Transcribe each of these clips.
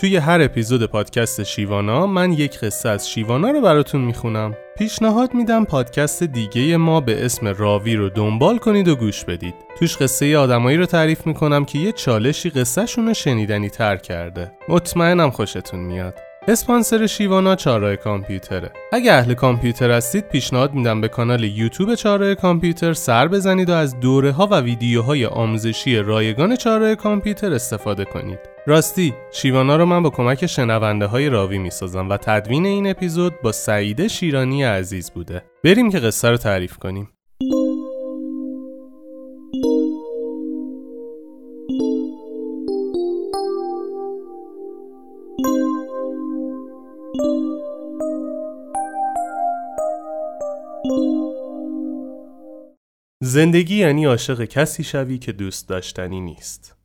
توی هر اپیزود پادکست شیوانا من یک قصه از شیوانا رو براتون می‌خونم. پیشنهاد میدم پادکست دیگه ما به اسم راوی رو دنبال کنید و گوش بدید. توش قصه آدمایی رو تعریف می‌کنم که یه چالشی قصهشون رو شنیدنی تر کرده. مطمئنم خوشتون میاد. اسپانسر شیوانا چارای کامپیوتره. اگه اهل کامپیوتر هستید پیشنهاد میدم به کانال یوتیوب چارای کامپیوتر سر بزنید و از دوره ها و ویدیوهای آموزشی رایگان چارای کامپیوتر استفاده کنید. راستی شیوانا رو من با کمک شنونده های راوی می‌سازم و تدوین این اپیزود با سعیده شیرانی عزیز بوده. بریم که قصه رو تعریف کنیم. زندگی یعنی عاشق کسی شوی که دوست داشتنی نیست.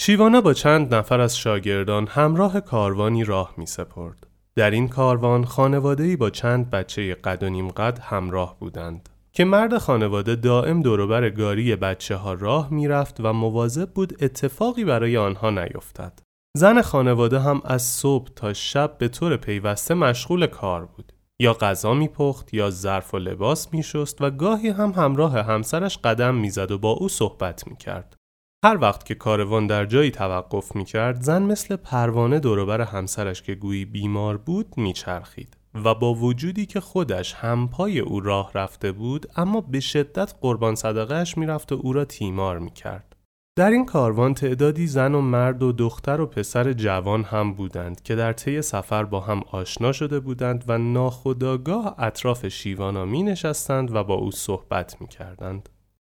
شیوانا با چند نفر از شاگردان همراه کاروانی راه می سپرد. در این کاروان خانواده‌ای با چند بچه قد و نیم قد همراه بودند که مرد خانواده دائم دوروبر گاری بچه ها راه می‌رفت و مواظب بود اتفاقی برای آنها نیفتد. زن خانواده هم از صبح تا شب به طور پیوسته مشغول کار بود. یا غذا میپخت یا ظرف و لباس میشست و گاهی هم همراه همسرش قدم می‌زد و با او صحبت می‌کرد. هر وقت که کاروان در جایی توقف می‌کرد زن مثل پروانه دوروبر همسرش که گویی بیمار بود میچرخید و با وجودی که خودش همپای او راه رفته بود اما به شدت قربان صدقهش می‌رفت و او را تیمار می‌کرد. در این کاروان تعدادی زن و مرد و دختر و پسر جوان هم بودند که در طی سفر با هم آشنا شده بودند و ناخداگاه اطراف شیوانا می نشستند و با او صحبت می کردند.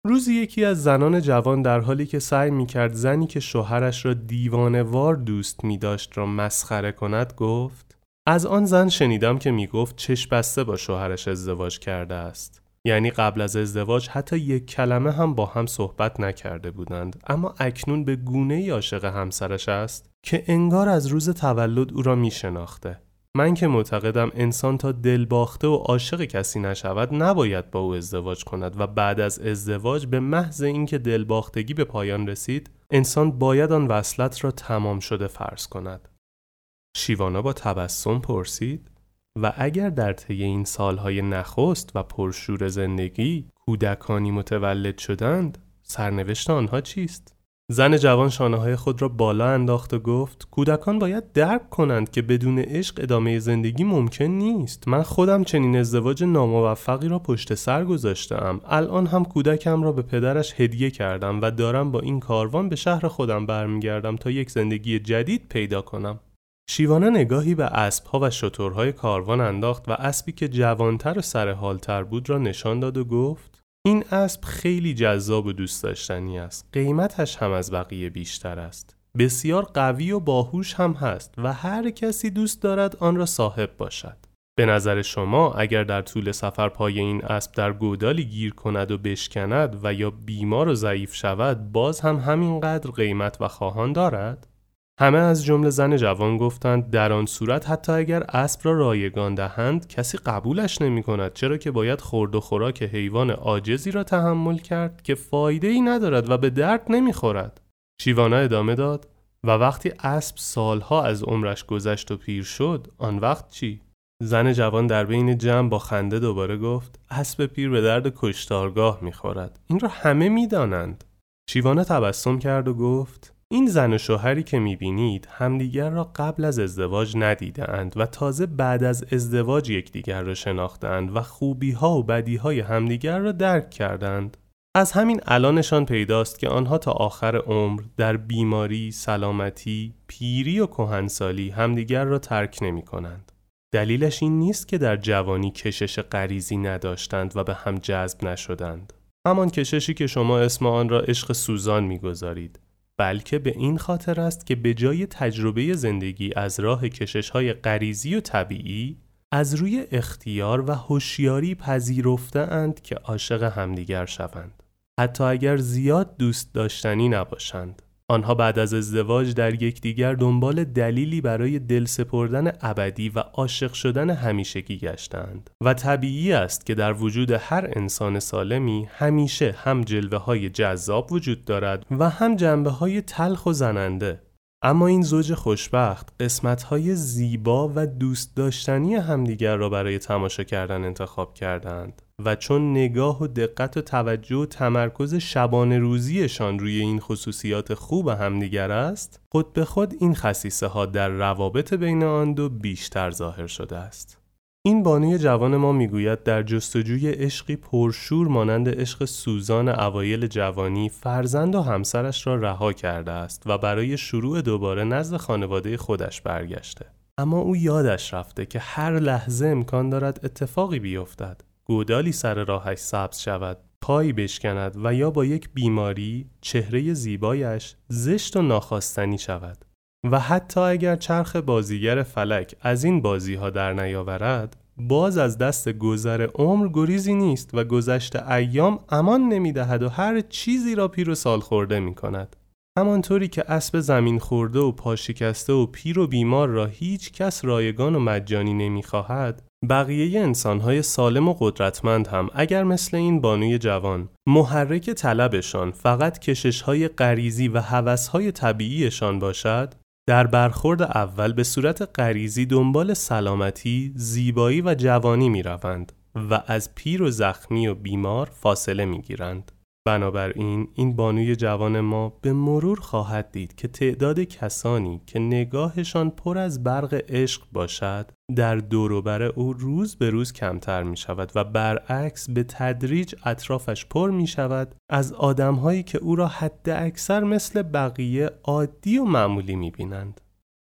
روزی یکی از زنان جوان در حالی که سعی می کرد زنی که شوهرش را دیوانوار دوست می داشت را مسخره کند گفت از آن زن شنیدم که می گفت چش بسته با شوهرش ازدواج کرده است. یعنی قبل از ازدواج حتی یک کلمه هم با هم صحبت نکرده بودند اما اکنون به گونه ای عاشق همسرش است که انگار از روز تولد او را می شناخته. من که معتقدم انسان تا دل باخته و عاشق کسی نشود نباید با او ازدواج کند و بعد از ازدواج به محض اینکه دلباختگی به پایان رسید انسان باید آن وصلت را تمام شده فرض کند. شیوانا با تبسم پرسید و اگر در طی این سالهای نخست و پرشور زندگی کودکانی متولد شدند سرنوشت آنها چیست؟ زن جوان شانه های خود را بالا انداخت و گفت کودکان باید درک کنند که بدون عشق ادامه زندگی ممکن نیست. من خودم چنین ازدواج ناموفقی را پشت سر گذاشتم الان هم کودکم را به پدرش هدیه کردم و دارم با این کاروان به شهر خودم برمیگردم تا یک زندگی جدید پیدا کنم. شیوانا نگاهی به اسبها و شترهای کاروان انداخت و اسبی که جوانتر و سرحالتر بود را نشان داد و گفت این اسب خیلی جذاب و دوست داشتنی است. قیمتش هم از بقیه بیشتر است. بسیار قوی و باهوش هم هست و هر کسی دوست دارد آن را صاحب باشد. به نظر شما اگر در طول سفر پای این اسب در گودالی گیر کند و بشکند و یا بیمار و ضعیف شود باز هم همینقدر قیمت و خواهان دارد؟ همه از جمله زن جوان گفتند در آن صورت حتی اگر اسب را رایگان دهند کسی قبولش نمی کند چرا که باید خورد و خوراک حیوان عاجزی را تحمل کرد که فایده ای ندارد و به درد نمی خورد. شیوانا ادامه داد و وقتی اسب سالها از عمرش گذشت و پیر شد آن وقت چی؟ زن جوان در بین جمع با خنده دوباره گفت اسب پیر به درد کشتارگاه می‌خورد این را همه می‌دانند شیوانا تبسم کرد و گفت این زن و شوهری که می‌بینید همدیگر را قبل از ازدواج ندیدند و تازه بعد از ازدواج یکدیگر را شناختند و خوبی ها و بدی های همدیگر را درک کردند. از همین الانشان پیداست که آنها تا آخر عمر در بیماری، سلامتی، پیری و کهنسالی همدیگر را ترک نمی کنند. دلیلش این نیست که در جوانی کشش غریزی نداشتند و به هم جذب نشدند. همان کششی که شما اسم آن را عشق سوزان می‌گذارید بلکه به این خاطر است که به جای تجربه زندگی از راه کشش های غریزی و طبیعی از روی اختیار و هوشیاری پذیرفته اند که عاشق همدیگر شوند. حتی اگر زیاد دوست داشتنی نباشند. آنها بعد از ازدواج در یکدیگر دنبال دلیلی برای دل سپردن ابدی و عاشق شدن همیشگی گشتند. و طبیعی است که در وجود هر انسان سالمی همیشه هم جلوه های جذاب وجود دارد و هم جنبه های تلخ و زننده. اما این زوج خوشبخت قسمت های زیبا و دوست داشتنی همدیگر را برای تماشا کردن انتخاب کردند و چون نگاه و دقت و توجه و تمرکز شبانه روزیشان روی این خصوصیات خوب همدیگر است خود به خود این خصیصه ها در روابط بین آن دو بیشتر ظاهر شده است. این بانوی جوان ما می‌گوید در جستجوی عشقی پرشور مانند عشق سوزان اوایل جوانی فرزند و همسرش را رها کرده است و برای شروع دوباره نزد خانواده خودش برگشته. اما او یادش رفته که هر لحظه امکان دارد اتفاقی بیفتد. گودالی سر راهش سبز شود پایی بشکند و یا با یک بیماری چهره زیبایش زشت و ناخواستنی شود. و حتی اگر چرخ بازیگر فلک از این بازی ها در نیاورد باز از دست گذر عمر گریزی نیست و گذشت ایام امان نمی‌دهد و هر چیزی را پیر و سال خورده می کند. همانطوری که اسب زمین خورده و پاشکسته و پیر و بیمار را هیچ کس رایگان و مجانی نمی‌خواهد بقیه انسانهای سالم و قدرتمند هم اگر مثل این بانوی جوان محرک طلبشان فقط کششهای غریزی و هوسهای طبیعیشان باشد در برخورد اول به صورت غریزی دنبال سلامتی، زیبایی و جوانی می روند و از پیر و زخمی و بیمار فاصله می گیرند. بنابراین این بانوی جوان ما به مرور خواهد دید که تعداد کسانی که نگاهشان پر از برق عشق باشد در دوروبر او روز به روز کمتر می شود و برعکس به تدریج اطرافش پر می شود از آدمهایی که او را حد اکثر مثل بقیه عادی و معمولی می بینند.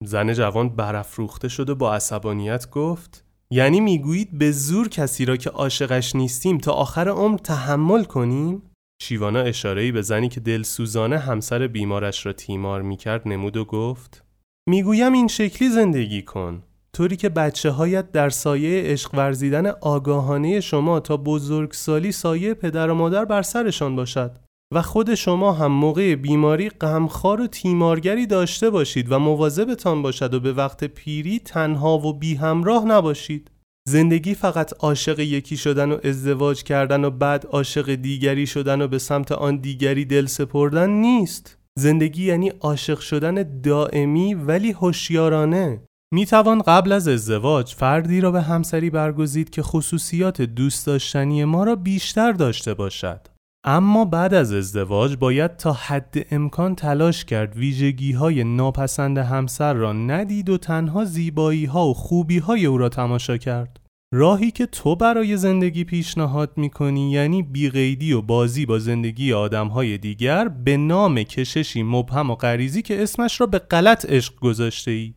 زن جوان برافروخته شده با عصبانیت گفت یعنی می‌گویید به زور کسی را که عاشقش نیستیم تا آخر عمر تحمل کنیم؟ شیوانا اشارهی به زنی که دلسوزانه همسر بیمارش را تیمار می‌کرد نمود و گفت می‌گویم این شکلی زندگی کن. طوری که بچه هایت در سایه عشق ورزیدن آگاهانه شما تا بزرگسالی سایه پدر و مادر بر سرشان باشد و خود شما هم موقع بیماری غمخوار و تیمارگری داشته باشید و مواظبتان باشد و به وقت پیری تنها و بی همراه نباشید. زندگی فقط عاشق یکی شدن و ازدواج کردن و بعد عاشق دیگری شدن و به سمت آن دیگری دل سپردن نیست. زندگی یعنی عاشق شدن دائمی ولی هوشیارانه. می توان قبل از ازدواج فردی را به همسری برگزید که خصوصیات دوست داشتنی ما را بیشتر داشته باشد. اما بعد از ازدواج باید تا حد امکان تلاش کرد ویژگی های ناپسند همسر را ندید و تنها زیبایی ها و خوبی های او را تماشا کرد. راهی که تو برای زندگی پیشنهاد می‌کنی یعنی بیقیدی و بازی با زندگی آدم های دیگر به نام کششی مبهم و غریزی که اسمش را به غلط عشق گذاشته ای.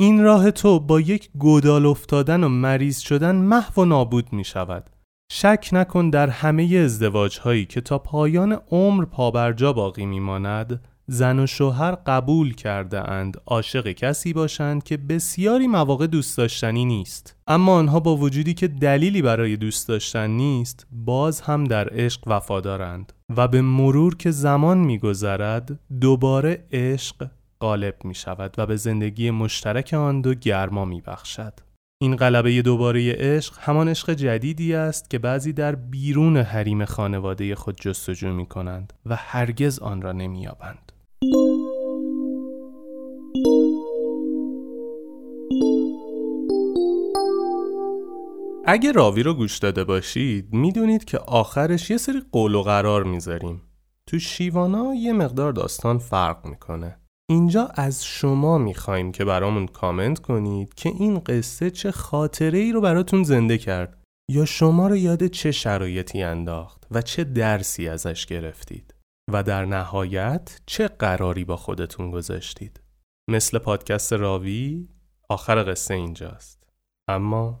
این راه تو با یک گودال افتادن و مریض شدن محو و نابود می شود. شک نکن در همه ازدواج هایی که تا پایان عمر پابرجا باقی میماند زن و شوهر قبول کرده اند عاشق کسی باشند که بسیاری مواقع دوست داشتنی نیست اما آنها با وجودی که دلیلی برای دوست داشتن نیست باز هم در عشق وفادارند و به مرور که زمان میگذرد دوباره عشق غالب می شود و به زندگی مشترک آن دو گرما می بخشد. این غلبه دوباره عشق همان عشق جدیدی است که بعضی در بیرون حریم خانواده خود جستجو می کنند و هرگز آن را نمی یابند. اگه راوی رو گوش داده باشید می‌دونید که آخرش یه سری قول و قرار می‌ذاریم. تو شیوانا یه مقدار داستان فرق می‌کنه. اینجا از شما می‌خوایم که برامون کامنت کنید که این قصه چه خاطره ای رو براتون زنده کرد یا شما رو یاد چه شرایطی انداخت و چه درسی ازش گرفتید و در نهایت چه قراری با خودتون گذاشتید. مثل پادکست راوی آخر قصه اینجاست. اما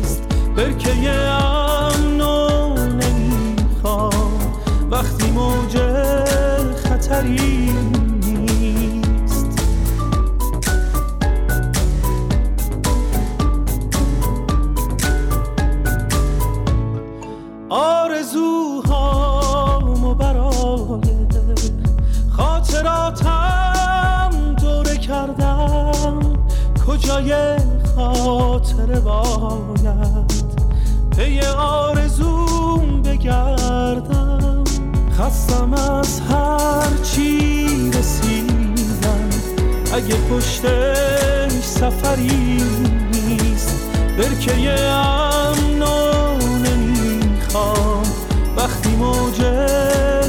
برکه امنو نمی‌خوام. وقتی موج خطری آرزوهامو برای خاطراتم دوره کردم. کجای خاطره باید؟ پی آرزوم بگردم. خستم از هر چی رسیدم. اگه پشتش سفری نیست برکه امنو نمی‌خوام. وقتی موجه